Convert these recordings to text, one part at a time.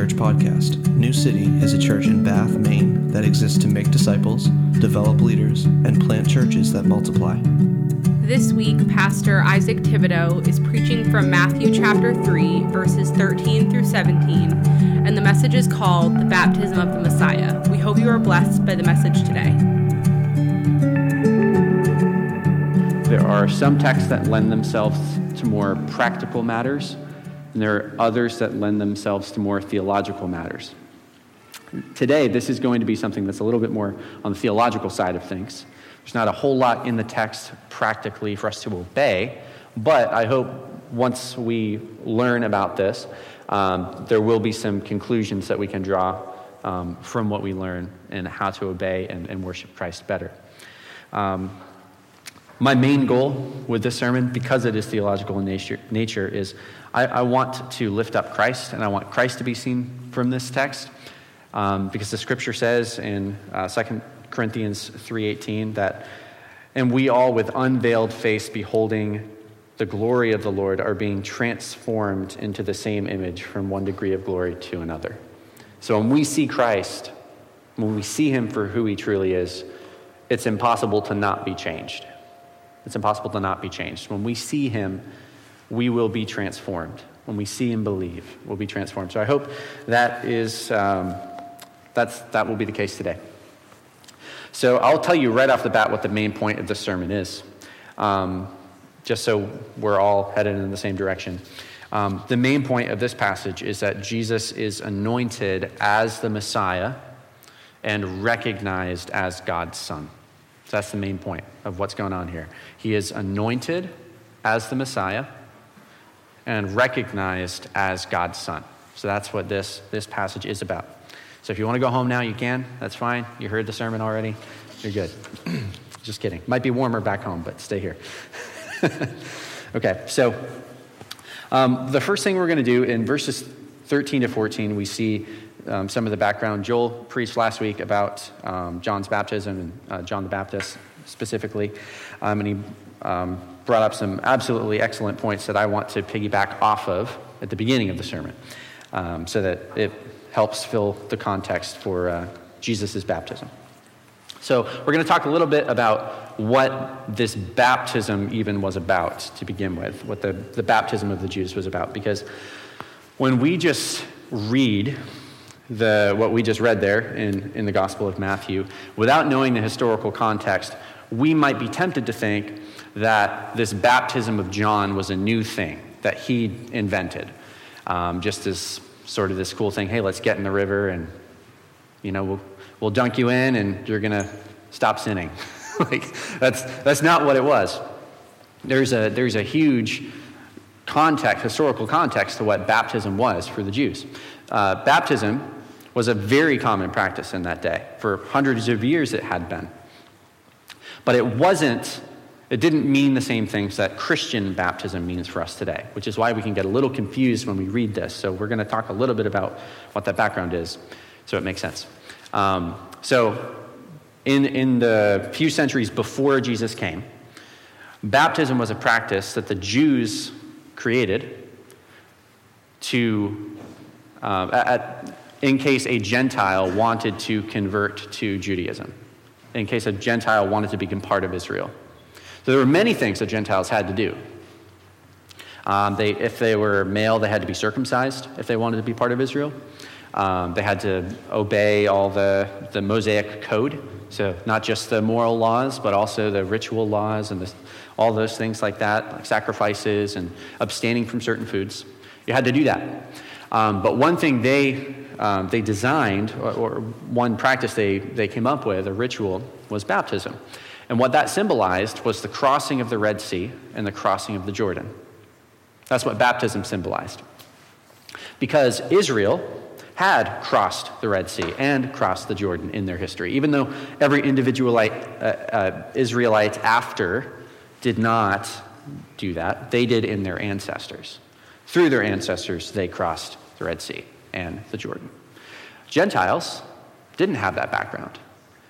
Church podcast. New City is a church in Bath, Maine that exists to make disciples, develop leaders, and plant churches that multiply. This week, Pastor Isaac Thibodeau is preaching from Matthew chapter 3, verses 13 through 17, and the message is called The Baptism of the Messiah. We hope you are blessed by the message today. There are some texts that lend themselves to more practical matters, and there are others that lend themselves to more theological matters. Today, this is going to be something that's a little bit more on the theological side of things. There's not a whole lot in the text practically for us to obey, but I hope once we learn about this, um, there will be some conclusions that we can draw um, from what we learn and how to obey and, and worship Christ better. Um, my main goal with this sermon, because it is theological in nature, nature is I, I want to lift up Christ, and I want Christ to be seen from this text, um, because the Scripture says in uh, 2 Corinthians 3.18 that, and we all with unveiled face beholding the glory of the Lord are being transformed into the same image from one degree of glory to another. So when we see Christ, when we see him for who he truly is, it's impossible to not be changed. It's impossible to not be changed. When we see him, we will be transformed. When we see and believe, we'll be transformed. So I hope that is um, that's that will be the case today. So I'll tell you right off the bat what the main point of the sermon is, um, just so we're all headed in the same direction. Um, the main point of this passage is that Jesus is anointed as the Messiah and recognized as God's Son. So that's the main point of what's going on here. He is anointed as the Messiah and recognized as God's Son. So that's what this, this passage is about. So if you want to go home now, you can. That's fine. You heard the sermon already. You're good. Just kidding. Might be warmer back home, but stay here. okay, so um, the first thing we're going to do in verses 13 to 14, we see um, some of the background. Joel preached last week about um, John's baptism and uh, John the Baptist specifically, um, and he um, brought up some absolutely excellent points that I want to piggyback off of at the beginning of the sermon um, so that it helps fill the context for uh, Jesus' baptism. So, we're going to talk a little bit about what this baptism even was about to begin with, what the, the baptism of the Jews was about. Because when we just read the, what we just read there in, in the Gospel of Matthew, without knowing the historical context, we might be tempted to think that this baptism of John was a new thing that he invented, um, just as sort of this cool thing hey, let's get in the river and, you know, we'll, we'll dunk you in and you're going to stop sinning. like, that's, that's not what it was. There's a, there's a huge context, historical context to what baptism was for the Jews. Uh, baptism was a very common practice in that day. For hundreds of years, it had been. But it wasn't, it didn't mean the same things that Christian baptism means for us today, which is why we can get a little confused when we read this. So we're going to talk a little bit about what that background is so it makes sense. Um, so, in, in the few centuries before Jesus came, baptism was a practice that the Jews created to, uh, at, in case a Gentile wanted to convert to Judaism, in case a Gentile wanted to become part of Israel. So there were many things that Gentiles had to do. Um, they, if they were male, they had to be circumcised if they wanted to be part of Israel. Um, they had to obey all the, the Mosaic code, so not just the moral laws, but also the ritual laws and the, all those things like that, like sacrifices and abstaining from certain foods. You had to do that. Um, but one thing they, um, they designed, or, or, one practice they, they came up with, a ritual, was baptism. And what that symbolized was the crossing of the Red Sea and the crossing of the Jordan. That's what baptism symbolized. Because Israel had crossed the Red Sea and crossed the Jordan in their history, even though every individual uh, uh, Israelite after did not do that, they did in their ancestors. Through their ancestors, they crossed the Red Sea and the Jordan. Gentiles didn't have that background.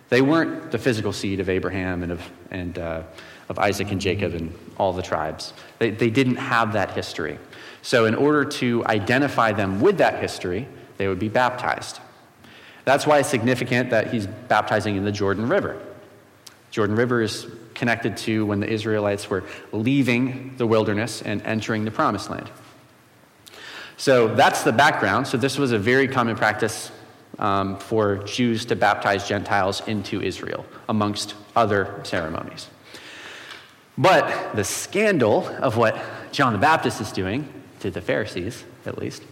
They weren't the physical seed of Abraham and of, and, uh, of Isaac and Jacob and all the tribes. They, they didn't have that history. So, in order to identify them with that history, they would be baptized. That's why it's significant that he's baptizing in the Jordan River. Jordan River is connected to when the Israelites were leaving the wilderness and entering the promised land. So that's the background. So this was a very common practice um, for Jews to baptize Gentiles into Israel, amongst other ceremonies. But the scandal of what John the Baptist is doing, to the Pharisees at least,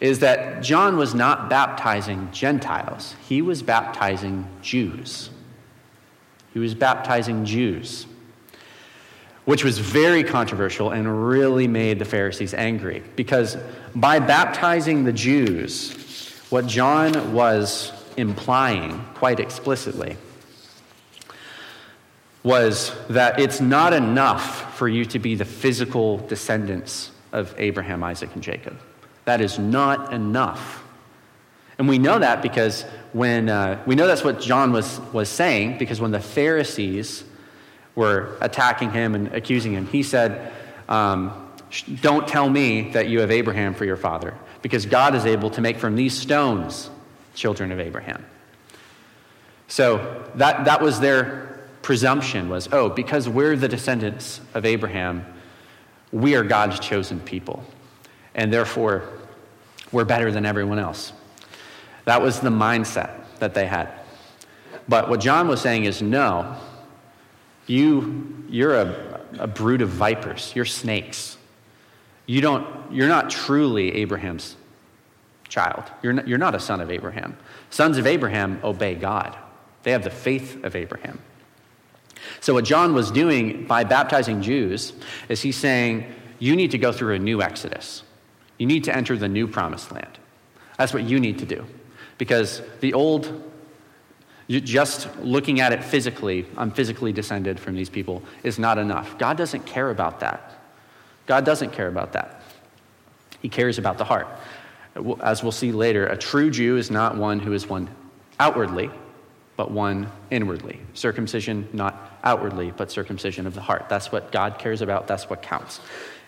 is that John was not baptizing Gentiles, he was baptizing Jews. He was baptizing Jews, which was very controversial and really made the Pharisees angry. Because by baptizing the Jews, what John was implying quite explicitly was that it's not enough for you to be the physical descendants of Abraham, Isaac, and Jacob. That is not enough. And we know that because when, uh, we know that's what John was, was saying, because when the Pharisees were attacking him and accusing him, he said, um, Don't tell me that you have Abraham for your father, because God is able to make from these stones children of Abraham. So that, that was their presumption was, oh, because we're the descendants of Abraham, we are God's chosen people. And therefore, we're better than everyone else. That was the mindset that they had. But what John was saying is no, you, you're a, a brood of vipers, you're snakes. You don't, you're not truly Abraham's child. You're not, you're not a son of Abraham. Sons of Abraham obey God, they have the faith of Abraham. So, what John was doing by baptizing Jews is he's saying, you need to go through a new exodus. You need to enter the new promised land. That's what you need to do. Because the old, just looking at it physically, I'm physically descended from these people, is not enough. God doesn't care about that. God doesn't care about that. He cares about the heart. As we'll see later, a true Jew is not one who is one outwardly, but one inwardly. Circumcision, not outwardly, but circumcision of the heart. That's what God cares about. That's what counts.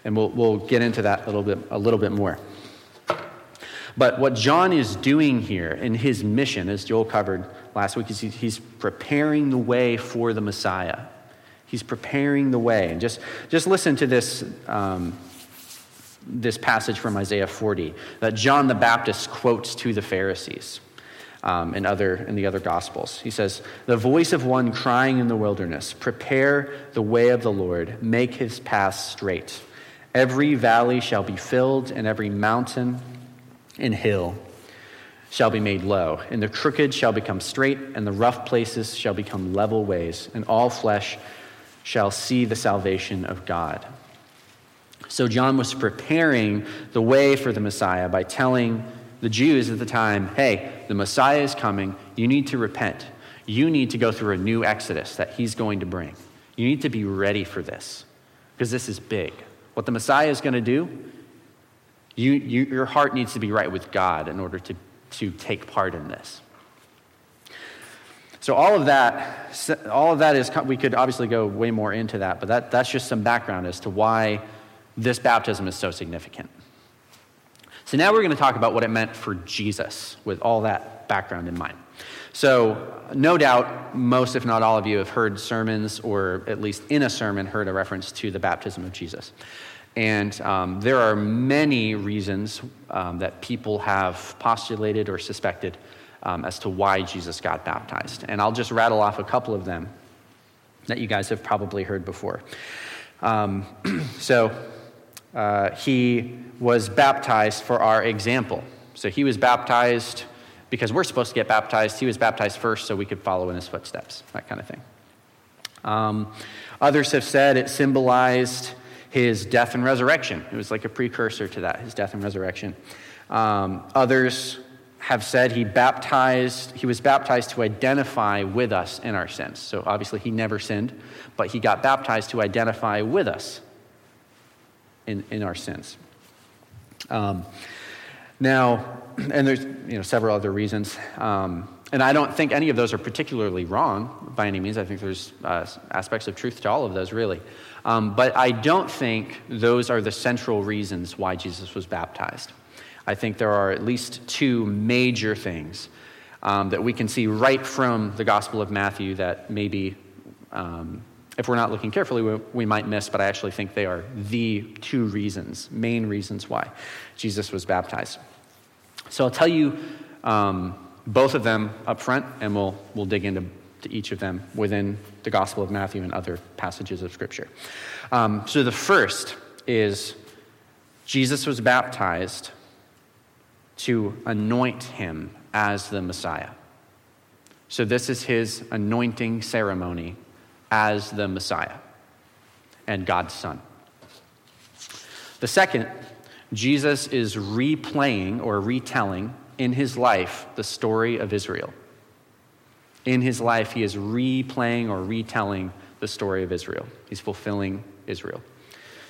And we'll, we'll get into that a little bit, a little bit more. But what John is doing here in his mission, as Joel covered last week, is he's preparing the way for the Messiah. He's preparing the way. And just, just listen to this, um, this passage from Isaiah 40 that John the Baptist quotes to the Pharisees um, in, other, in the other Gospels. He says, The voice of one crying in the wilderness, Prepare the way of the Lord, make his path straight. Every valley shall be filled, and every mountain and hill shall be made low, and the crooked shall become straight, and the rough places shall become level ways, and all flesh shall see the salvation of God. So John was preparing the way for the Messiah by telling the Jews at the time hey, the Messiah is coming. You need to repent. You need to go through a new exodus that he's going to bring. You need to be ready for this because this is big. What the Messiah is going to do you, you, your heart needs to be right with God in order to, to take part in this. So all of that, all of that is, we could obviously go way more into that, but that, that's just some background as to why this baptism is so significant. So now we're going to talk about what it meant for Jesus with all that background in mind. So, no doubt, most, if not all of you, have heard sermons, or at least in a sermon, heard a reference to the baptism of Jesus. And um, there are many reasons um, that people have postulated or suspected um, as to why Jesus got baptized. And I'll just rattle off a couple of them that you guys have probably heard before. Um, so, uh, he was baptized for our example. So, he was baptized because we're supposed to get baptized. He was baptized first so we could follow in his footsteps, that kind of thing. Um, others have said it symbolized his death and resurrection. It was like a precursor to that, his death and resurrection. Um, others have said he baptized, he was baptized to identify with us in our sins. So obviously he never sinned, but he got baptized to identify with us in, in our sins. Um, now, and there's you know several other reasons. Um, and I don't think any of those are particularly wrong by any means. I think there's uh, aspects of truth to all of those, really. Um, but I don't think those are the central reasons why Jesus was baptized. I think there are at least two major things um, that we can see right from the Gospel of Matthew that maybe, um, if we're not looking carefully, we, we, might miss, but I actually think they are the two reasons, main reasons why Jesus was baptized. So I'll tell you um, both of them up front, and we'll, we'll dig into each of them within the Gospel of Matthew and other passages of Scripture. Um, so the first is Jesus was baptized to anoint him as the Messiah. So, this is his anointing ceremony as the Messiah and God's Son. The second, Jesus is replaying or retelling in his life the story of Israel. In his life, he is replaying or retelling the story of Israel. He's fulfilling Israel.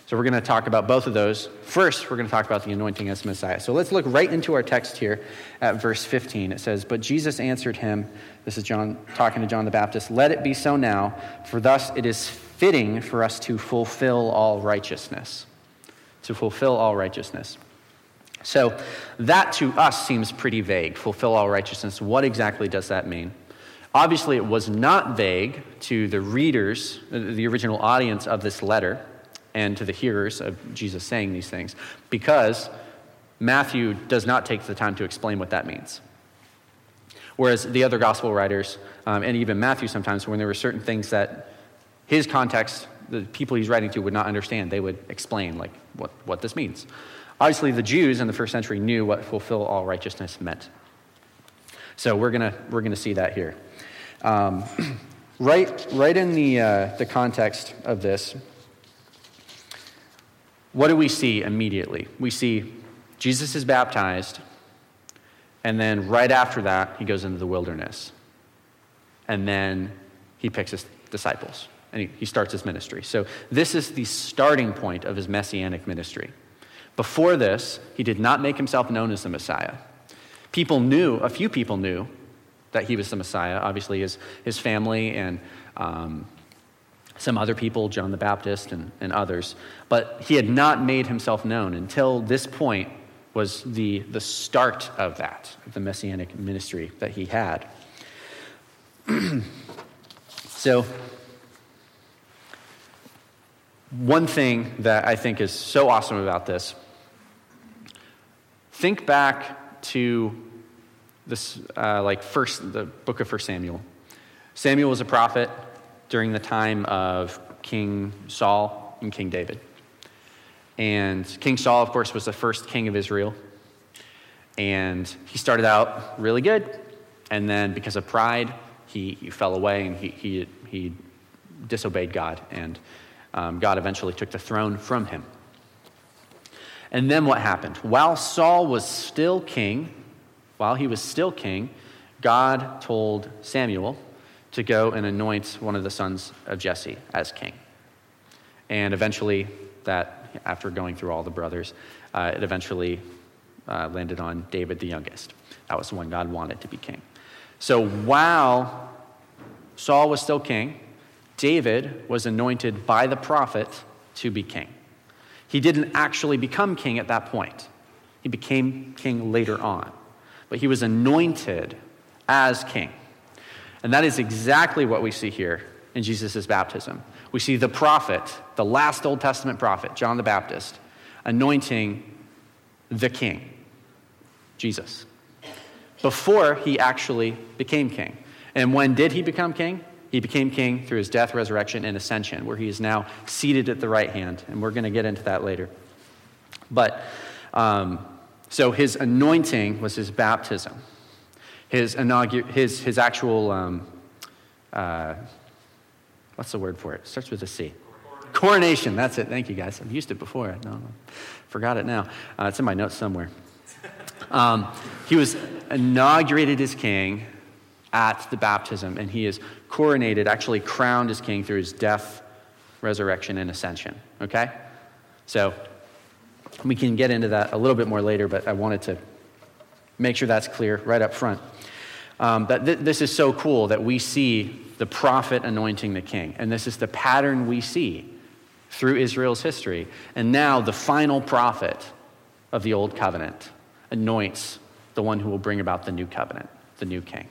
So we're going to talk about both of those. First, we're going to talk about the anointing as Messiah. So let's look right into our text here at verse 15. It says, But Jesus answered him, this is John talking to John the Baptist, let it be so now, for thus it is fitting for us to fulfill all righteousness. To fulfill all righteousness. So that to us seems pretty vague. Fulfill all righteousness. What exactly does that mean? Obviously, it was not vague to the readers, the original audience of this letter and to the hearers of Jesus saying these things because Matthew does not take the time to explain what that means. Whereas the other gospel writers, um, and even Matthew sometimes, when there were certain things that his context, the people he's writing to, would not understand, they would explain, like, what, what this means. Obviously, the Jews in the first century knew what fulfill all righteousness meant. So we're going we're gonna see that here. Um, right, right in the, uh, the context of this, what do we see immediately? We see Jesus is baptized, and then right after that, he goes into the wilderness. And then he picks his disciples and he, he starts his ministry. So, this is the starting point of his messianic ministry. Before this, he did not make himself known as the Messiah. People knew, a few people knew that he was the Messiah. Obviously, his, his family and um, some other people, John the Baptist and, and others. But he had not made himself known until this point was the, the start of that, the messianic ministry that he had. so, one thing that I think is so awesome about this think back to this, uh, like first, the book of First Samuel. Samuel was a prophet during the time of King Saul and King David. And King Saul, of course, was the first king of Israel. And he started out really good. And then, because of pride, he, he fell away and he, he, he disobeyed God. And um, God eventually took the throne from him. And then what happened? While Saul was still king, while he was still king, God told Samuel, to go and anoint one of the sons of Jesse as king. And eventually, that, after going through all the brothers, uh, it eventually uh, landed on David the youngest. That was the one God wanted to be king. So while Saul was still king, David was anointed by the prophet to be king. He didn't actually become king at that point, he became king later on. But he was anointed as king. And that is exactly what we see here in Jesus' baptism. We see the prophet, the last Old Testament prophet, John the Baptist, anointing the king, Jesus, before he actually became king. And when did he become king? He became king through his death, resurrection, and ascension, where he is now seated at the right hand. And we're going to get into that later. But um, so his anointing was his baptism his, inaugur- his, his actual, um, uh, what's the word for it? it? Starts with a C. Coronation. That's it. Thank you, guys. I've used it before. No, forgot it now. Uh, it's in my notes somewhere. Um, he was inaugurated as king at the baptism, and he is coronated, actually crowned as king through his death, resurrection, and ascension. Okay? So we can get into that a little bit more later, but I wanted to make sure that's clear right up front. Um, that th- this is so cool that we see the prophet anointing the king. And this is the pattern we see through Israel's history. And now the final prophet of the Old Covenant anoints the one who will bring about the new covenant, the new king.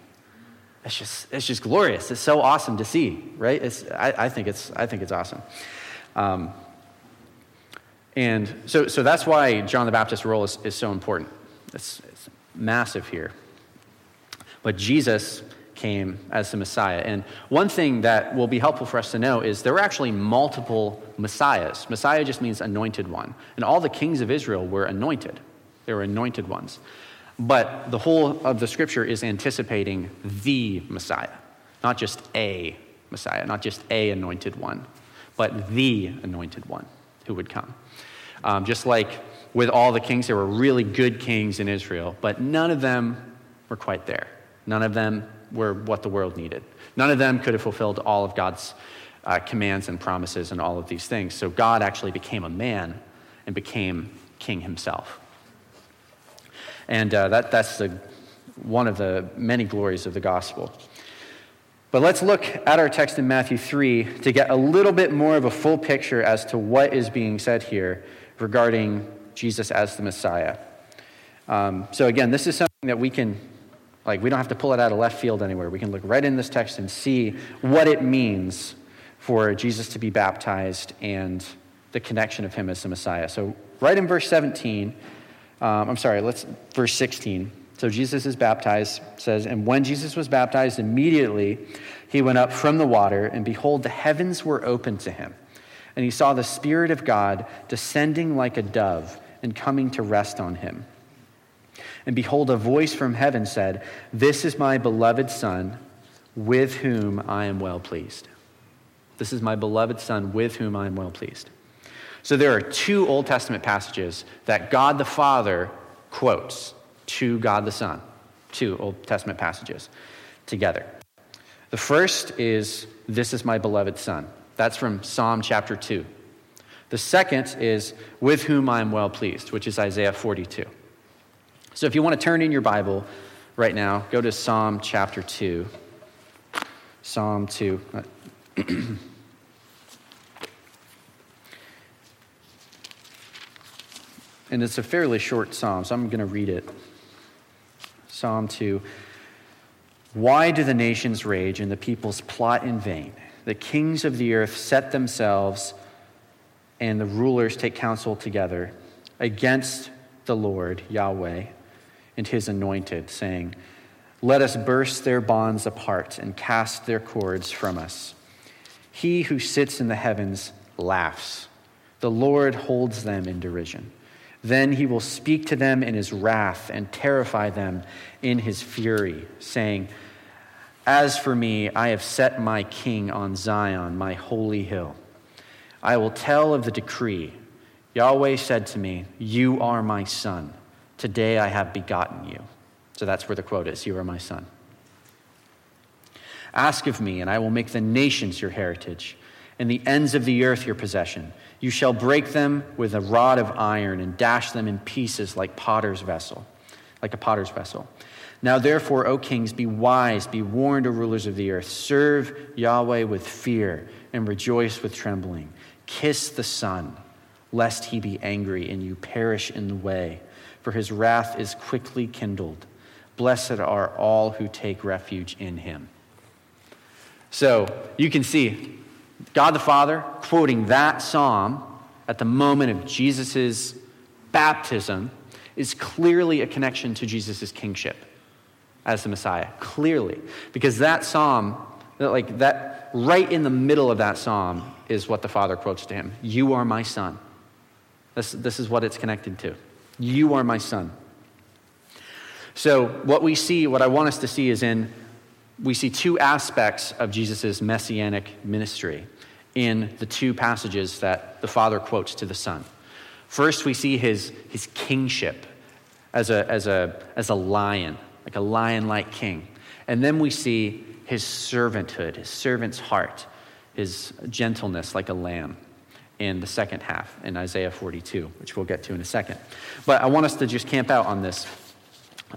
It's just, it's just glorious. It's so awesome to see, right? It's, I, I think, it's, I think it's awesome. Um, and so, so that's why John the Baptist's role is, is so important. It's, it's massive here. But Jesus came as the Messiah. And one thing that will be helpful for us to know is there were actually multiple Messiahs. Messiah just means anointed one. And all the kings of Israel were anointed, they were anointed ones. But the whole of the scripture is anticipating the Messiah, not just a Messiah, not just a anointed one, but the anointed one who would come. Um, just like with all the kings, there were really good kings in Israel, but none of them were quite there. None of them were what the world needed. None of them could have fulfilled all of God's uh, commands and promises and all of these things. So God actually became a man and became king himself. And uh, that, that's the, one of the many glories of the gospel. But let's look at our text in Matthew 3 to get a little bit more of a full picture as to what is being said here regarding Jesus as the Messiah. Um, so, again, this is something that we can like, we don't have to pull it out of left field anywhere. We can look right in this text and see what it means for Jesus to be baptized and the connection of him as the Messiah. So, right in verse 17, um, I'm sorry, let's, verse 16. So, Jesus is baptized, says, And when Jesus was baptized, immediately he went up from the water, and behold, the heavens were opened to him. And he saw the Spirit of God descending like a dove and coming to rest on him. And behold, a voice from heaven said, This is my beloved Son, with whom I am well pleased. This is my beloved Son, with whom I am well pleased. So there are two Old Testament passages that God the Father quotes to God the Son, two Old Testament passages together. The first is, This is my beloved Son. That's from Psalm chapter 2. The second is, With whom I am well pleased, which is Isaiah 42. So if you want to turn in your Bible right now, go to Psalm chapter 2. Psalm 2. and it's a fairly short psalm, so I'm going to read it. Psalm 2. Why do the nations rage and the peoples plot in vain? The kings of the earth set themselves, and the rulers take counsel together against the Lord, Yahweh and his anointed, saying, Let us burst their bonds apart and cast their cords from us. He who sits in the heavens laughs. The Lord holds them in derision. Then he will speak to them in his wrath and terrify them in his fury, saying, As for me, I have set my king on Zion, my holy hill. I will tell of the decree. Yahweh said to me, You are my son. Today I have begotten you. So that's where the quote is You are my son. Ask of me, and I will make the nations your heritage, and the ends of the earth your possession. You shall break them with a rod of iron and dash them in pieces like potter's vessel, like a potter's vessel. Now, therefore, O kings, be wise, be warned, O rulers of the earth. Serve Yahweh with fear and rejoice with trembling. Kiss the Son, lest he be angry and you perish in the way for his wrath is quickly kindled. Blessed are all who take refuge in him. So you can see God the Father quoting that psalm at the moment of Jesus' baptism is clearly a connection to Jesus' kingship as the Messiah. Clearly. Because that psalm, like that, right in the middle of that psalm is what the Father quotes to him You are my son. This, this is what it's connected to. You are my son. So, what we see, what I want us to see is in, we see two aspects of Jesus' messianic ministry in the two passages that the Father quotes to the Son. First, we see his, his kingship as a, as, a, as a lion, like a lion like king. And then we see his servanthood, his servant's heart, his gentleness like a lamb in the second half in Isaiah 42, which we'll get to in a second. But I want us to just camp out on this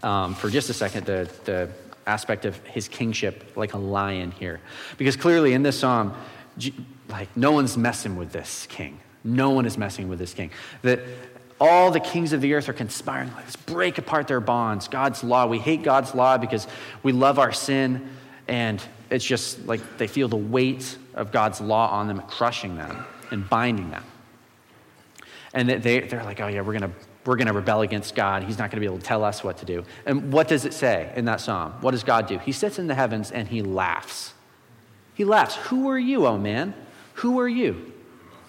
um, for just a second, the, the aspect of his kingship like a lion here. Because clearly in this psalm, like no one's messing with this king. No one is messing with this king. That all the kings of the earth are conspiring. Let's break apart their bonds. God's law. We hate God's law because we love our sin. And it's just like they feel the weight of God's law on them, crushing them and binding them. And they, they're like, oh, yeah, we're going to we're going to rebel against God. He's not going to be able to tell us what to do. And what does it say in that psalm? What does God do? He sits in the heavens and he laughs. He laughs. Who are you, oh man? Who are you?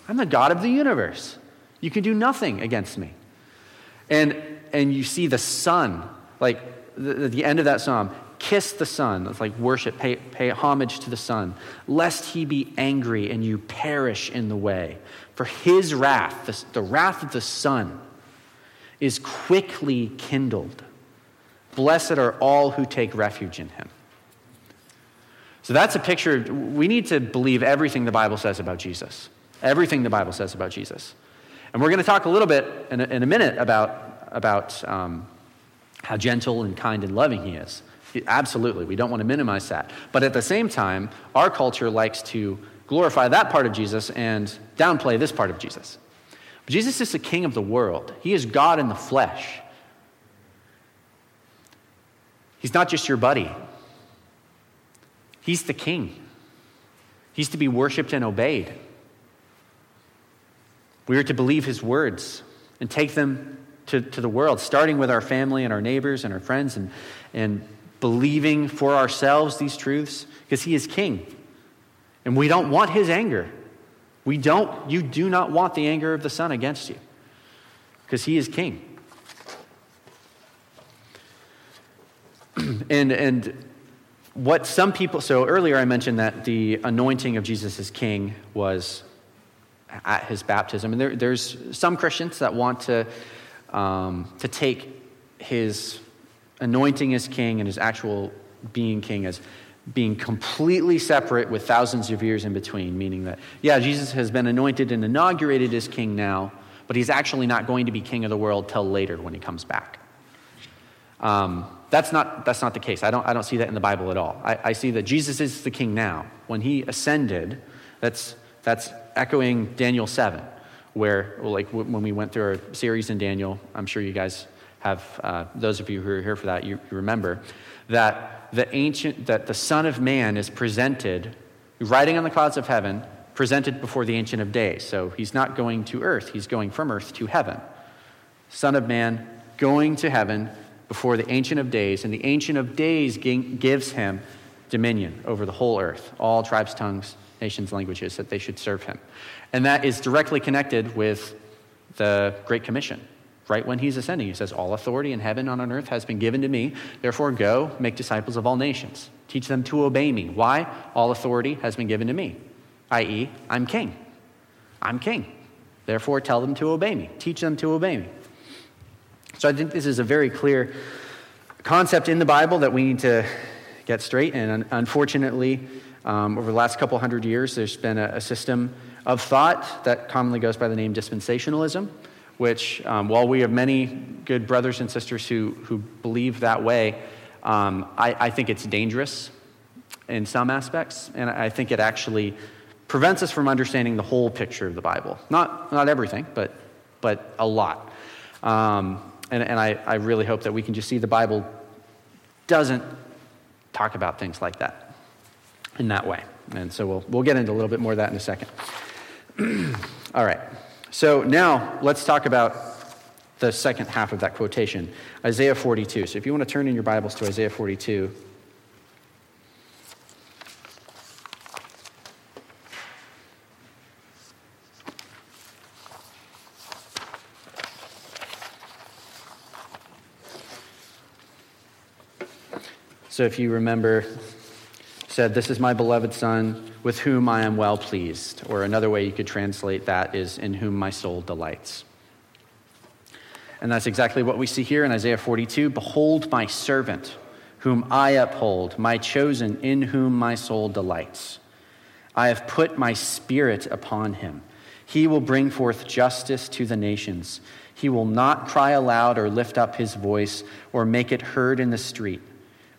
I'm the God of the universe. You can do nothing against me. And, and you see the Son, like the, the end of that psalm, kiss the Son. It's like worship, pay, pay homage to the Son, lest he be angry and you perish in the way. For his wrath, the, the wrath of the Son, is quickly kindled. Blessed are all who take refuge in him. So that's a picture. We need to believe everything the Bible says about Jesus. Everything the Bible says about Jesus. And we're going to talk a little bit in a, in a minute about, about um, how gentle and kind and loving he is. Absolutely, we don't want to minimize that. But at the same time, our culture likes to glorify that part of Jesus and downplay this part of Jesus. But Jesus is the king of the world, he is God in the flesh. He's not just your buddy, he's the king. He's to be worshiped and obeyed. We are to believe his words and take them to, to the world, starting with our family and our neighbors and our friends, and, and believing for ourselves these truths because he is king. And we don't want his anger. We don't, you do not want the anger of the Son against you because he is king. and, and what some people, so earlier I mentioned that the anointing of Jesus as king was at his baptism. And there, there's some Christians that want to, um, to take his anointing as king and his actual being king as being completely separate with thousands of years in between, meaning that, yeah, Jesus has been anointed and inaugurated as king now, but he's actually not going to be king of the world till later when he comes back. Um, that's, not, that's not the case. I don't, I don't see that in the Bible at all. I, I see that Jesus is the king now. When he ascended, that's, that's echoing Daniel 7, where, like when we went through our series in Daniel, I'm sure you guys have, uh, those of you who are here for that, you, you remember, that the ancient, that the Son of Man is presented, riding on the clouds of heaven, presented before the Ancient of Days. So he's not going to earth, he's going from earth to heaven. Son of Man going to heaven before the Ancient of Days, and the Ancient of Days gives him dominion over the whole earth, all tribes, tongues, nations, languages, that they should serve him. And that is directly connected with the Great Commission. Right when he's ascending, he says, All authority in heaven and on earth has been given to me. Therefore, go, make disciples of all nations. Teach them to obey me. Why? All authority has been given to me, i.e., I'm king. I'm king. Therefore, tell them to obey me. Teach them to obey me. So I think this is a very clear concept in the Bible that we need to get straight. And unfortunately, um, over the last couple hundred years, there's been a, a, system of thought that commonly goes by the name dispensationalism, which, um, while we have many good brothers and sisters who, who believe that way, um, I, I think it's dangerous in some aspects, and I think it actually prevents us from understanding the whole picture of the Bible. Not, not everything, but, but a lot. Um, and and I, I really hope that we can just see the Bible doesn't talk about things like that in that way. And so we'll, we'll get into a little bit more of that in a second. All right. So now let's talk about the second half of that quotation Isaiah 42. So if you want to turn in your Bibles to Isaiah 42. So if you remember said, This is my beloved Son, with whom I am well pleased. Or another way you could translate that is, In whom my soul delights. And that's exactly what we see here in Isaiah 42. Behold, my servant, whom I uphold, my chosen, in whom my soul delights. I have put my spirit upon him. He will bring forth justice to the nations. He will not cry aloud or lift up his voice or make it heard in the street.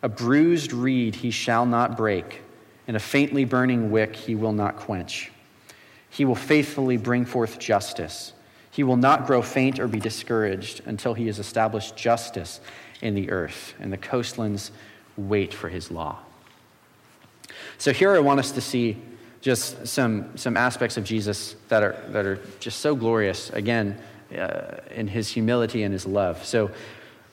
A bruised reed he shall not break, and a faintly burning wick he will not quench. He will faithfully bring forth justice. He will not grow faint or be discouraged until he has established justice in the earth, and the coastlands wait for his law. So here I want us to see just some, some aspects of Jesus that are, that are just so glorious, again, uh, in his humility and his love. So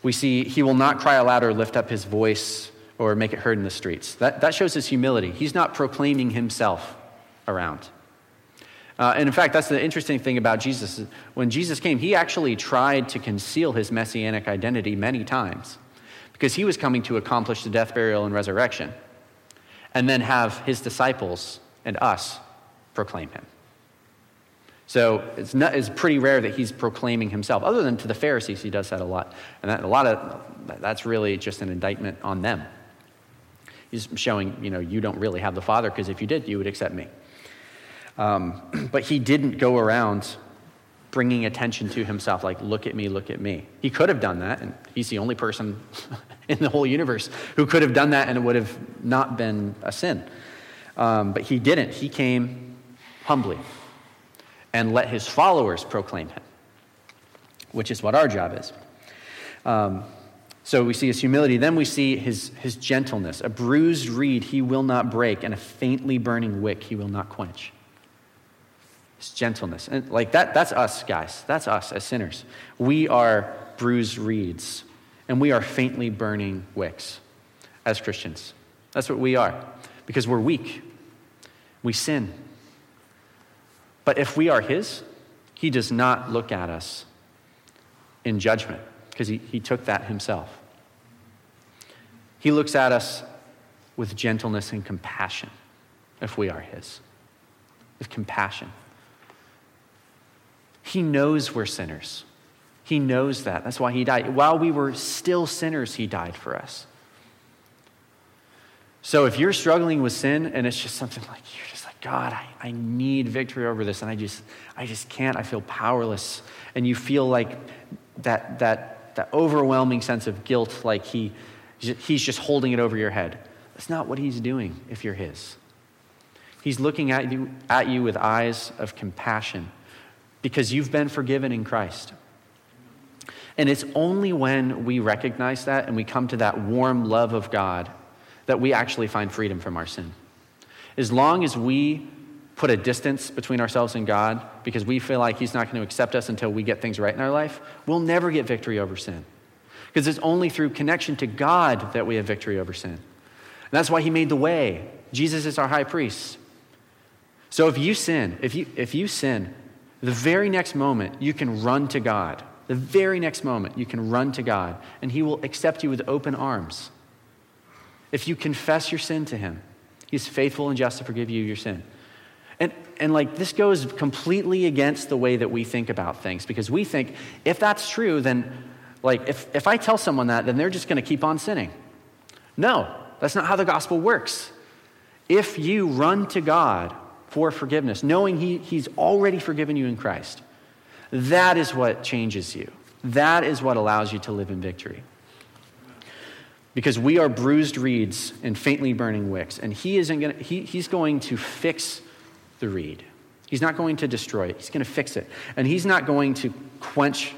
we see he will not cry aloud or lift up his voice or make it heard in the streets. That, that shows his humility. He's not proclaiming himself around. Uh, and in fact, that's the interesting thing about Jesus. When Jesus came, he actually tried to conceal his messianic identity many times because he was coming to accomplish the death, burial, and resurrection and then have his disciples and us proclaim him. So it's, not, it's pretty rare that he's proclaiming himself. Other than to the Pharisees, he does that a lot. And that, a lot of that's really just an indictment on them. He's showing, you know, you don't really have the Father because if you did, you would accept me. Um, but he didn't go around bringing attention to himself, like, look at me, look at me. He could have done that, and he's the only person in the whole universe who could have done that, and it would have not been a sin. Um, but he didn't. He came humbly and let his followers proclaim him, which is what our job is. Um, so we see his humility. Then we see his, his gentleness. A bruised reed he will not break, and a faintly burning wick he will not quench. His gentleness. And like that, that's us, guys. That's us as sinners. We are bruised reeds, and we are faintly burning wicks as Christians. That's what we are, because we're weak. We sin. But if we are his, he does not look at us in judgment because he, he took that himself. He looks at us with gentleness and compassion if we are His, with compassion. He knows we're sinners. He knows that. That's why He died. While we were still sinners, He died for us. So if you're struggling with sin and it's just something like like, God, I, I need victory over this and I just I just can't, I feel powerless. And you feel like that that that overwhelming sense of guilt, like he, he's just holding it over your head. That's not what he's doing if you're his. He's looking at you, at you with eyes of compassion because you've been forgiven in Christ. And it's only when we recognize that and we come to that warm love of God that we actually find freedom from our sin. As long as we put a distance between ourselves and God because we feel like He's not going to accept us until we get things right in our life, we'll never get victory over sin. Because it's only through connection to God that we have victory over sin. And that's why He made the way. Jesus is our high priest. So if you sin, if you, if you sin, the very next moment you can run to God. The very next moment you can run to God, and He will accept you with open arms. If you confess your sin to Him, He's faithful and just to forgive you your sin. And, and like this goes completely against the way that we think about things because we think if that's true, then like if, if I tell someone that, then they're just going to keep on sinning. No, that's not how the gospel works. If you run to God for forgiveness, knowing he, He's already forgiven you in Christ, that is what changes you. That is what allows you to live in victory. Because we are bruised reeds and faintly burning wicks, and He isn't going he, He's going to fix the reed. He's not going to destroy it, he's going to fix it. And he's not going to quench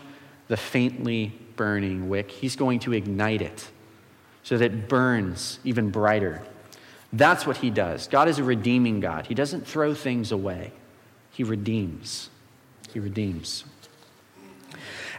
the faintly burning wick, he's going to ignite it so that it burns even brighter. That's what he does. God is a redeeming God. He doesn't throw things away, he redeems. He redeems.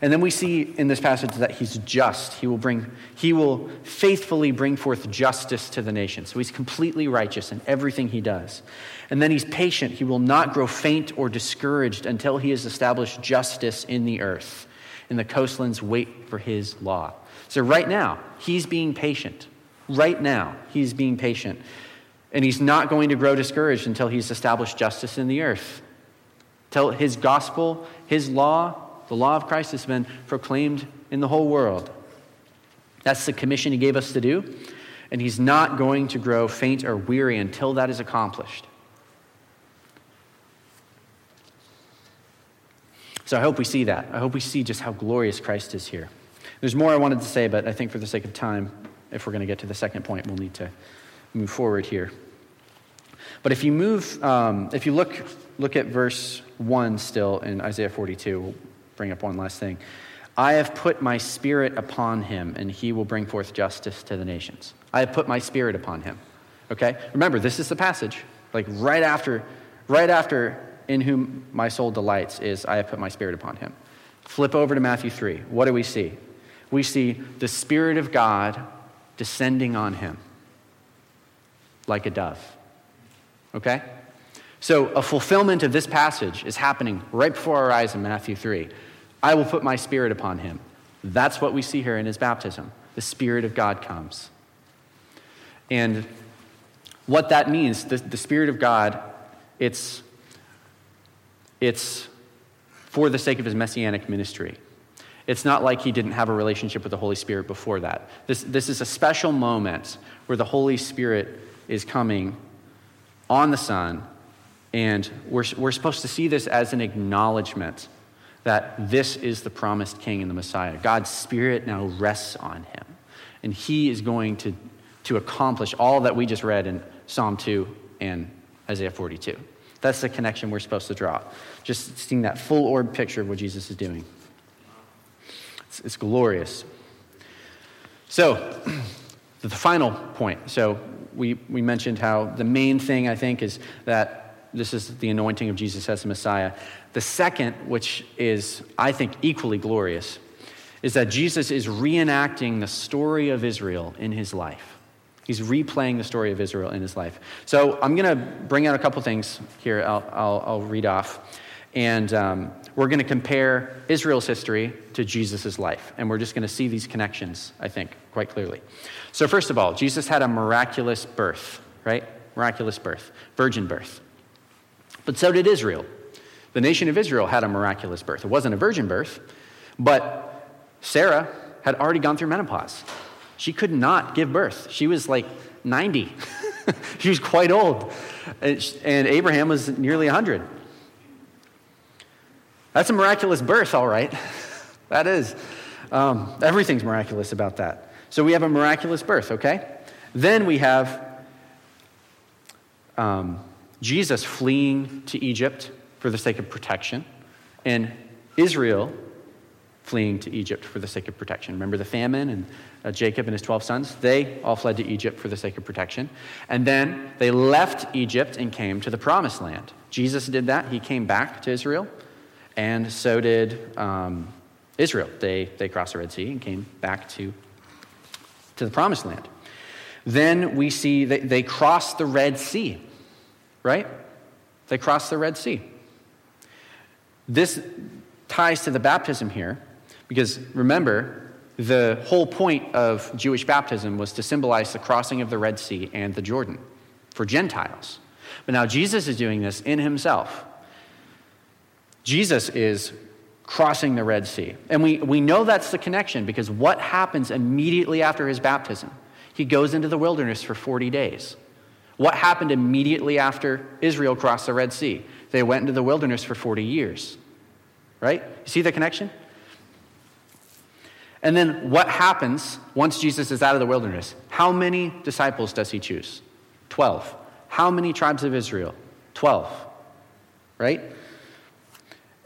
And then we see in this passage that he's just. He will bring he will faithfully bring forth justice to the nation. So he's completely righteous in everything he does. And then he's patient. He will not grow faint or discouraged until he has established justice in the earth. And the coastlands wait for his law. So right now, he's being patient. Right now, he's being patient. And he's not going to grow discouraged until he's established justice in the earth. Till his gospel, his law, the law of Christ has been proclaimed in the whole world. That's the commission he gave us to do. And he's not going to grow faint or weary until that is accomplished. So I hope we see that. I hope we see just how glorious Christ is here. There's more I wanted to say, but I think for the sake of time, if we're going to get to the second point, we'll need to move forward here. But if you move, um, if you look, look at verse 1 still in Isaiah 42, bring up one last thing. I have put my spirit upon him, and he will bring forth justice to the nations. I have put my spirit upon him. Okay? Remember, this is the passage. Like right after, right after, in whom my soul delights is, I have put my spirit upon him. Flip over to Matthew 3. What do we see? We see the Spirit of God descending on him like a dove. Okay? So, a fulfillment of this passage is happening right before our eyes in Matthew 3. I will put my spirit upon him. That's what we see here in his baptism. The Spirit of God comes. And what that means, the, the Spirit of God, it's, it's for the sake of his messianic ministry. It's not like he didn't have a relationship with the Holy Spirit before that. This, this is a special moment where the Holy Spirit is coming on the Son, and we're, we're supposed to see this as an acknowledgement that this is the promised King and the Messiah. God's Spirit now rests on him, and he is going to, to accomplish all that we just read in Psalm 2 and Isaiah 42. That's the connection we're supposed to draw. Just seeing that full orb picture of what Jesus is doing. It's, it's glorious. So, the final point. So, we, we mentioned how the main thing, I think, is that this is the anointing of Jesus as the Messiah. The second, which is, I think, equally glorious, is that Jesus is reenacting the story of Israel in his life. He's replaying the story of Israel in his life. So I'm going to bring out a couple things here, I'll, I'll, I'll read off. And um, we're going to compare Israel's history to Jesus' life. And we're just going to see these connections, I think, quite clearly. So, first of all, Jesus had a miraculous birth, right? Miraculous birth, virgin birth. But so did Israel. The nation of Israel had a miraculous birth. It wasn't a virgin birth, but Sarah had already gone through menopause. She could not give birth. She was like 90. she was quite old. And Abraham was nearly 100. That's a miraculous birth, all right. that is. Um, everything's miraculous about that. So we have a miraculous birth, okay? Then we have um, Jesus fleeing to Egypt for the sake of protection, and Israel fleeing to Egypt for the sake of protection. Remember the famine and uh, Jacob and his 12 sons? They all fled to Egypt for the sake of protection. And then they left Egypt and came to the promised land. Jesus did that. He came back to Israel and so did um, Israel. They, they crossed the Red Sea and came back to, to the Promised Land. Then we see they, they crossed the Red Sea, right? They crossed the Red Sea. This ties to the baptism here because remember, the whole point of Jewish baptism was to symbolize the crossing of the Red Sea and the Jordan for Gentiles. But now Jesus is doing this in himself. Jesus is crossing the Red Sea. And we, we know that's the connection because what happens immediately after his baptism? He goes into the wilderness for 40 days. What happened immediately after Israel crossed the Red Sea? They went into the wilderness for 40 years. Right? You see the connection? And then what happens once Jesus is out of the wilderness? How many disciples does he choose? 12. How many tribes of Israel? 12. Right?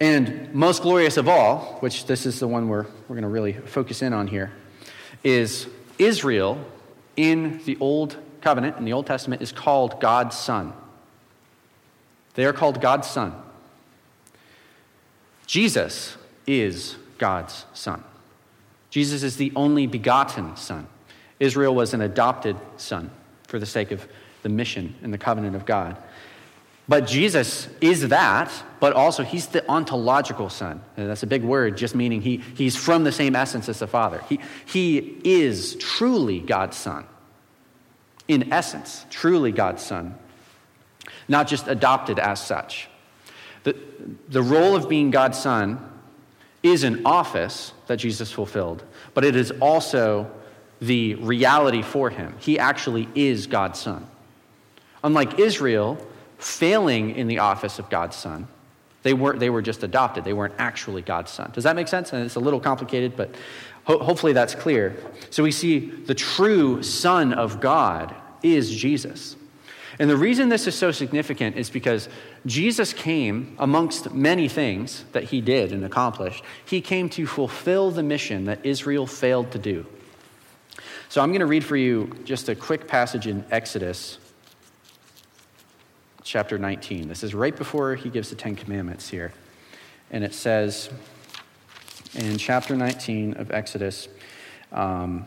And most glorious of all, which this is the one we're, we're going to really focus in on here, is Israel in the Old Covenant, in the Old Testament, is called God's son. They are called God's son. Jesus is God's son. Jesus is the only begotten son. Israel was an adopted son for the sake of the mission and the covenant of God. But Jesus is that, but also he's the ontological son. And that's a big word, just meaning he, he's from the same essence as the Father. He, he is truly God's son. In essence, truly God's son, not just adopted as such. The, the role of being God's son is an office that Jesus fulfilled, but it is also the reality for him. He actually is God's son. Unlike Israel, failing in the office of God's son. They, weren't, they were just adopted, they weren't actually God's son. Does that make sense? And it's a little complicated, but ho- hopefully that's clear. So we see the true Son of God is Jesus. And the reason this is so significant is because Jesus came, amongst many things that he did and accomplished, he came to fulfill the mission that Israel failed to do. So I'm going to read for you just a quick passage in Exodus chapter 19. This is right before he gives the Ten Commandments here. And it says in chapter 19 of Exodus, um,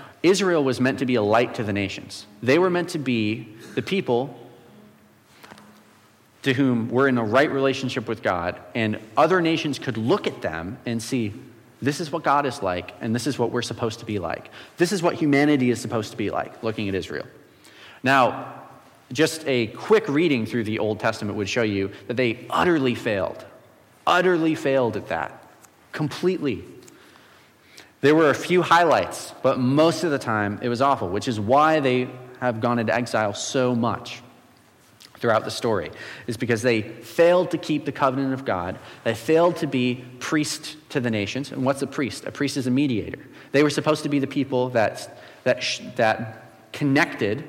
Israel was meant to be a light to the nations. They were meant to be the people to whom we're in a right relationship with God, and other nations could look at them and see this is what God is like, and this is what we're supposed to be like. This is what humanity is supposed to be like, looking at Israel. Now, just a quick reading through the Old Testament would show you that they utterly failed, utterly failed at that, completely. There were a few highlights, but most of the time it was awful, which is why they have gone into exile so much throughout the story, is because they failed to keep the covenant of God. They failed to be priest to the nations. And what's a priest? A priest is a mediator. They were supposed to be the people that, that, that connected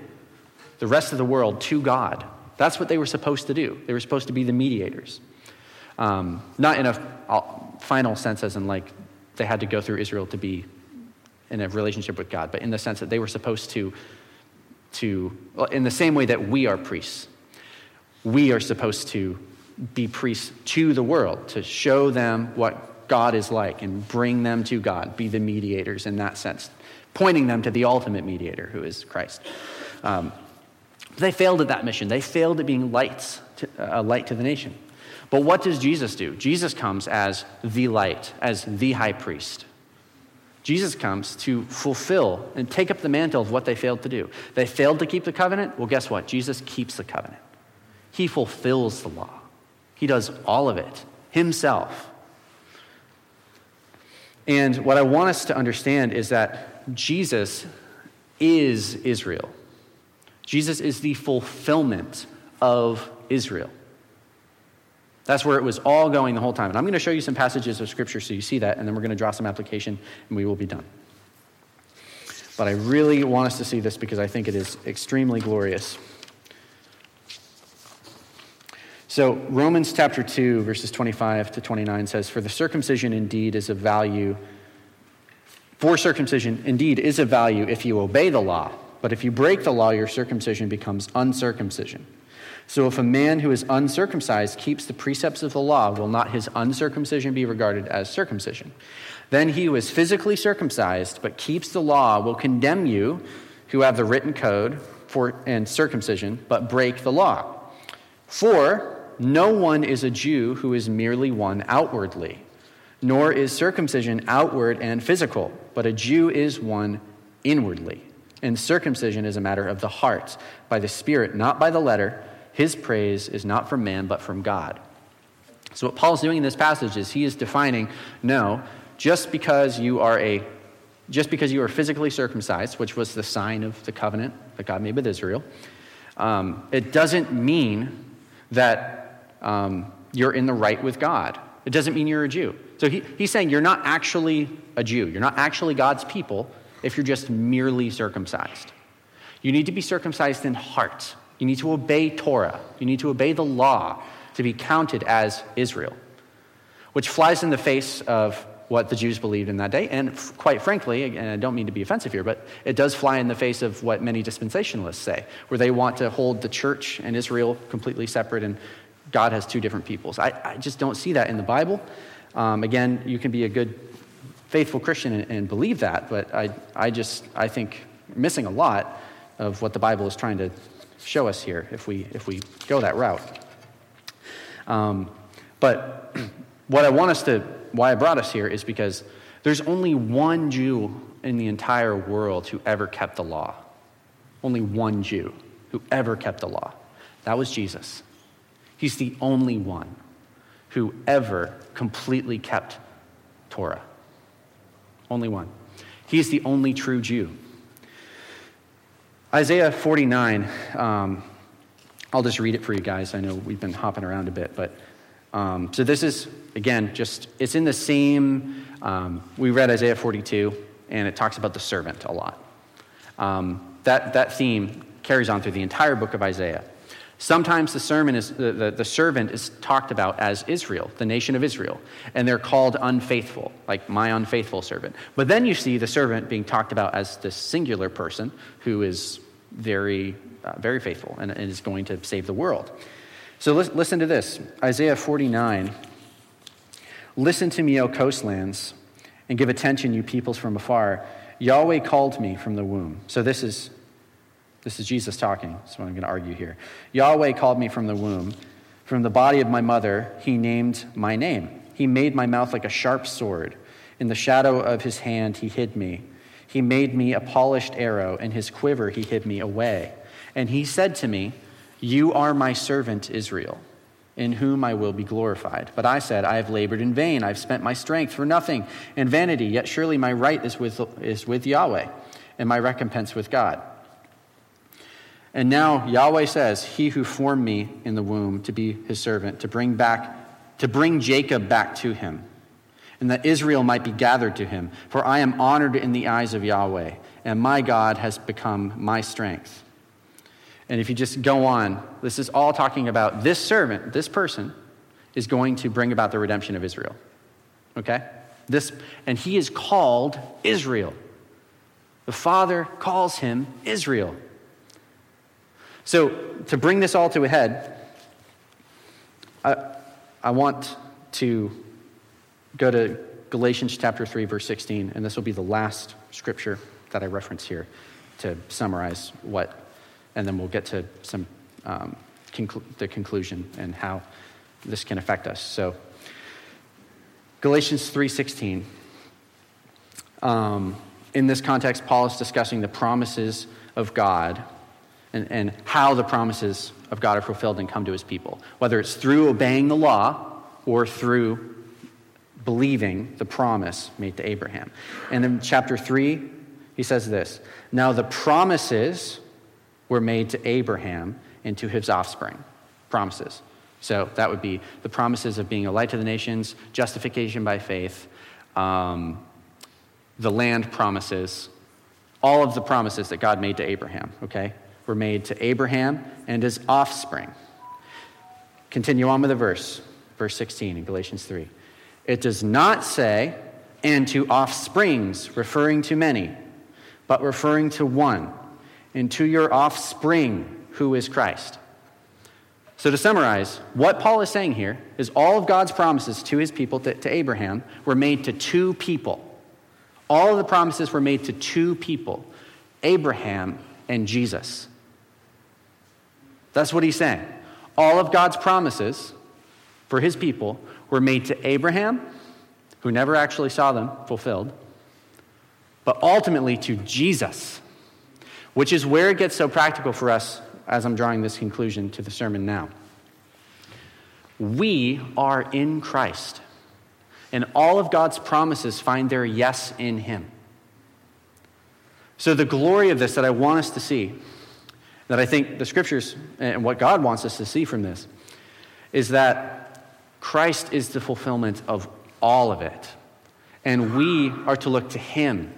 the rest of the world to God. That's what they were supposed to do. They were supposed to be the mediators. Um, not in a final sense, as in like they had to go through Israel to be in a relationship with God, but in the sense that they were supposed to, to in the same way that we are priests, we are supposed to be priests to the world, to show them what God is like and bring them to God, be the mediators in that sense, pointing them to the ultimate mediator who is Christ. Um, they failed at that mission. They failed at being lights, to, a light to the nation. But what does Jesus do? Jesus comes as the light, as the high priest. Jesus comes to fulfill and take up the mantle of what they failed to do. They failed to keep the covenant. Well, guess what? Jesus keeps the covenant. He fulfills the law, He does all of it Himself. And what I want us to understand is that Jesus is Israel. Jesus is the fulfillment of Israel. That's where it was all going the whole time. And I'm going to show you some passages of Scripture so you see that, and then we're going to draw some application, and we will be done. But I really want us to see this because I think it is extremely glorious. So, Romans chapter 2, verses 25 to 29 says, For the circumcision indeed is of value, for circumcision indeed is of value if you obey the law, but if you break the law, your circumcision becomes uncircumcision. So if a man who is uncircumcised keeps the precepts of the law, will not his uncircumcision be regarded as circumcision? Then he who is physically circumcised but keeps the law will condemn you who have the written code for and circumcision but break the law. For no one is a Jew who is merely one outwardly, nor is circumcision outward and physical, but a Jew is one inwardly. And circumcision is a matter of the heart, by the Spirit, not by the letter his praise is not from man, but from God. So, what Paul's doing in this passage is he is defining no, just because you are a just because you are physically circumcised, which was the sign of the covenant that God made with Israel, um, it doesn't mean that um, you're in the right with God. It doesn't mean you're a Jew. So he, he's saying you're not actually a Jew. You're not actually God's people if you're just merely circumcised. You need to be circumcised in heart. You need to obey Torah. You need to obey the law to be counted as Israel, which flies in the face of what the Jews believed in that day. And quite frankly, and I don't mean to be offensive here, but it does fly in the face of what many dispensationalists say, where they want to hold the church and Israel completely separate and God has two different peoples. I, I just don't see that in the Bible. Um, again, you can be a good, faithful Christian and, and believe that, but I, I just, I think, missing a lot of what the Bible is trying to show us here if we, if we go that route. Um, but what I want us to, why I brought us here is because there's only one Jew in the entire world who ever kept the law. Only one Jew who ever kept the law. That was Jesus. He's the only one who ever completely kept Torah. Only one. He's the only true Jew. Isaiah 49, um, I'll just read it for you guys. I know we've been hopping around a bit, but um, so this is, again, just, it's in the same, um, we read Isaiah 42, and it talks about the servant a lot. Um, that, that theme carries on through the entire book of Isaiah. Sometimes the, sermon is, the, the, the, servant is talked about as Israel, the nation of Israel, and they're called unfaithful, like my unfaithful servant. But then you see the servant being talked about as this singular person who is very, uh, very faithful and, and, is going to save the world. So listen to this Isaiah 49. Listen to me, O coastlands, and give attention, you peoples from afar. Yahweh called me from the womb. So this is this is Jesus talking. That's what I'm going to argue here. Yahweh called me from the womb. From the body of my mother, he named my name. He made my mouth like a sharp sword. In the shadow of his hand, he hid me. He made me a polished arrow. In his quiver, he hid me away. And he said to me, You are my servant Israel, in whom I will be glorified. But I said, I have labored in vain. I've spent my strength for nothing and vanity. Yet surely my right is with, is with Yahweh, and my recompense with God. And now Yahweh says, He who formed me in the womb to be his servant, to bring back, to bring Jacob back to him, and that Israel might be gathered to him. For I am honored in the eyes of Yahweh, and my God has become my strength. And if you just go on, this is all talking about this servant, this person, is going to bring about the redemption of Israel. Okay? This, and he is called Israel. The Father calls him Israel. So, to bring this all to a head, I, I want to go to Galatians chapter 3, verse 16, and this will be the last scripture that I reference here to summarize what, and then we'll get to some um, conclu- the conclusion and how this can affect us. So, Galatians 3:16. Um, in this context, Paul is discussing the promises of God and, and how the promises of God are fulfilled and come to his people, whether it's through obeying the law or through believing the promise made to Abraham. And in chapter 3, he says this Now the promises were made to Abraham and to his offspring. Promises. So that would be the promises of being a light to the nations, justification by faith, um, the land promises, all of the promises that God made to Abraham, okay? Were made to Abraham and his offspring. Continue on with the verse, verse 16 in Galatians 3. It does not say, and to offsprings, referring to many, but referring to one, and to your offspring, who is Christ. So, to summarize, what Paul is saying here is all of God's promises to his people, to, to Abraham, were made to two people. All of the promises were made to two people Abraham and Jesus. That's what he's saying. All of God's promises for his people were made to Abraham, who never actually saw them fulfilled, but ultimately to Jesus, which is where it gets so practical for us as I'm drawing this conclusion to the sermon now. We are in Christ, and all of God's promises find their yes in him. So, the glory of this that I want us to see that I think the scriptures and what God wants us to see from this is that Christ is the fulfillment of all of it. And we are to look to Him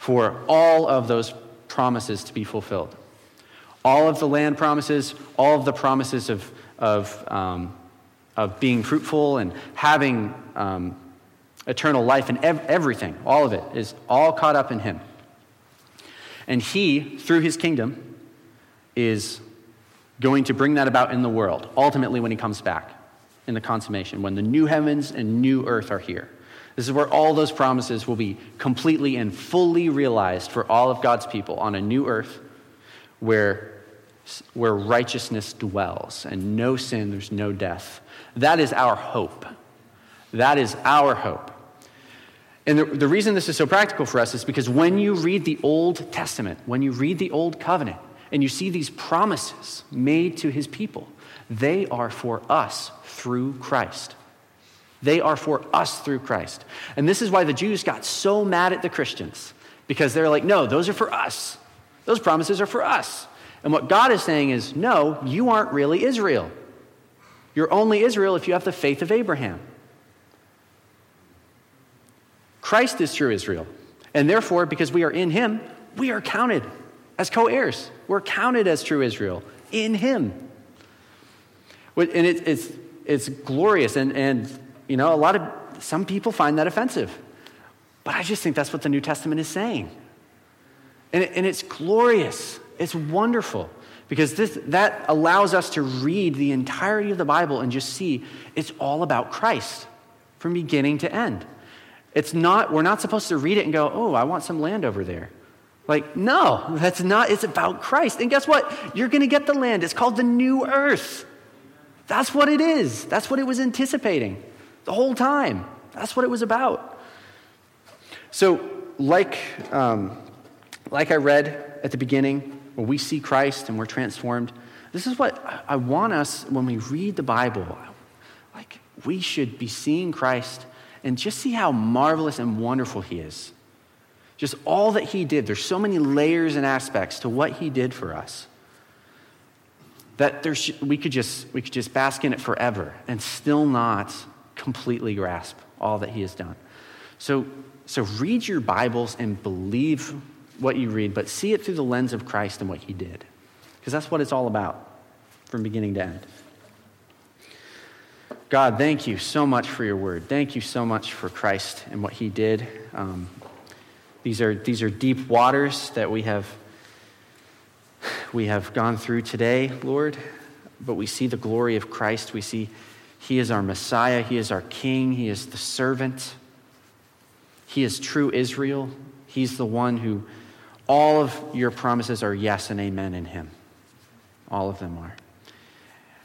for all of those promises to be fulfilled. All of the land promises, all of the promises of, of, um, of being fruitful and having um, eternal life and ev- everything, all of it is all caught up in Him. And He, through His kingdom, is going to bring that about in the world, ultimately, when he comes back in the consummation, when the new heavens and new earth are here. This is where all those promises will be completely and fully realized for all of God's people on a new earth where, where righteousness dwells and no sin, there's no death. That is our hope. That is our hope. And the, the reason this is so practical for us is because when you read the Old Testament, when you read the Old Covenant, and you see these promises made to his people, they are for us through Christ. They are for us through Christ. And this is why the Jews got so mad at the Christians, because they're like, no, those are for us. Those promises are for us. And what God is saying is, no, you aren't really Israel. You're only Israel if you have the faith of Abraham. Christ is true Israel. And therefore, because we are in him, we are counted as co heirs. We're counted as true Israel in him. And it, it's, it's glorious. And, and, you know, a lot of, some people find that offensive. But I just think that's what the New Testament is saying. And, it, and it's glorious. It's wonderful because this, that allows us to read the entirety of the Bible and just see it's all about Christ from beginning to end. It's not, we're not supposed to read it and go, oh, I want some land over there. Like, no, that's not, it's about Christ. And guess what? You're going to get the land. It's called the new earth. That's what it is. That's what it was anticipating the whole time. That's what it was about. So, like, um, like I read at the beginning, when we see Christ and we're transformed, this is what I want us when we read the Bible. Like, we should be seeing Christ and just see how marvelous and wonderful He is. Just all that He did. There's so many layers and aspects to what He did for us that there's, we, could just, we could just bask in it forever and still not completely grasp all that He has done. So, so read your Bibles and believe what you read, but see it through the lens of Christ and what he did. Because that's what it's all about from beginning to end. God, thank you so much for your word. Thank you so much for Christ and what he did. Um, these, are, these are deep waters that we have, we have gone through today, Lord, but we see the glory of Christ. We see he is our Messiah, he is our King, he is the servant, he is true Israel. He's the one who all of your promises are yes and amen in Him. All of them are.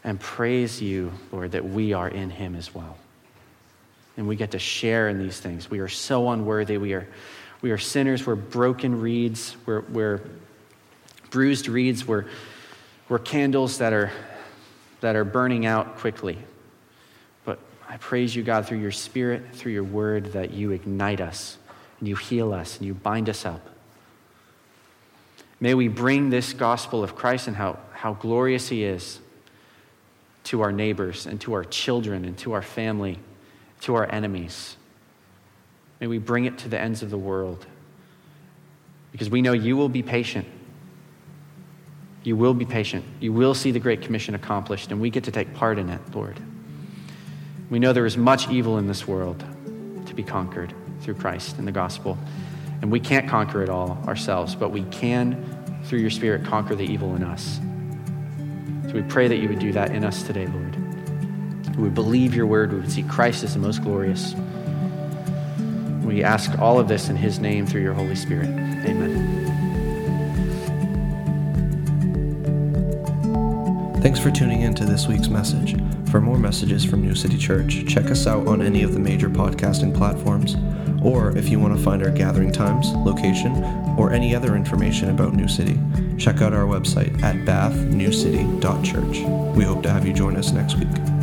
And praise you, Lord, that we are in Him as well. And we get to share in these things. We are so unworthy. We are, we are sinners. We're broken reeds. We're, we're bruised reeds. We're, we're candles that are, that are burning out quickly. But I praise you, God, through your Spirit, through your word, that you ignite us and you heal us and you bind us up May we bring this gospel of Christ and how, how glorious he is to our neighbors and to our children and to our family, to our enemies. May we bring it to the ends of the world because we know you will be patient. You will be patient. You will see the Great Commission accomplished, and we get to take part in it, Lord. We know there is much evil in this world to be conquered through Christ and the gospel. And we can't conquer it all ourselves, but we can, through your Spirit, conquer the evil in us. So we pray that you would do that in us today, Lord. We would believe your word. We would see Christ as the most glorious. We ask all of this in his name through your Holy Spirit. Amen. Thanks for tuning in to this week's message. For more messages from New City Church, check us out on any of the major podcasting platforms. Or if you want to find our gathering times, location, or any other information about New City, check out our website at bathnewcity.church. We hope to have you join us next week.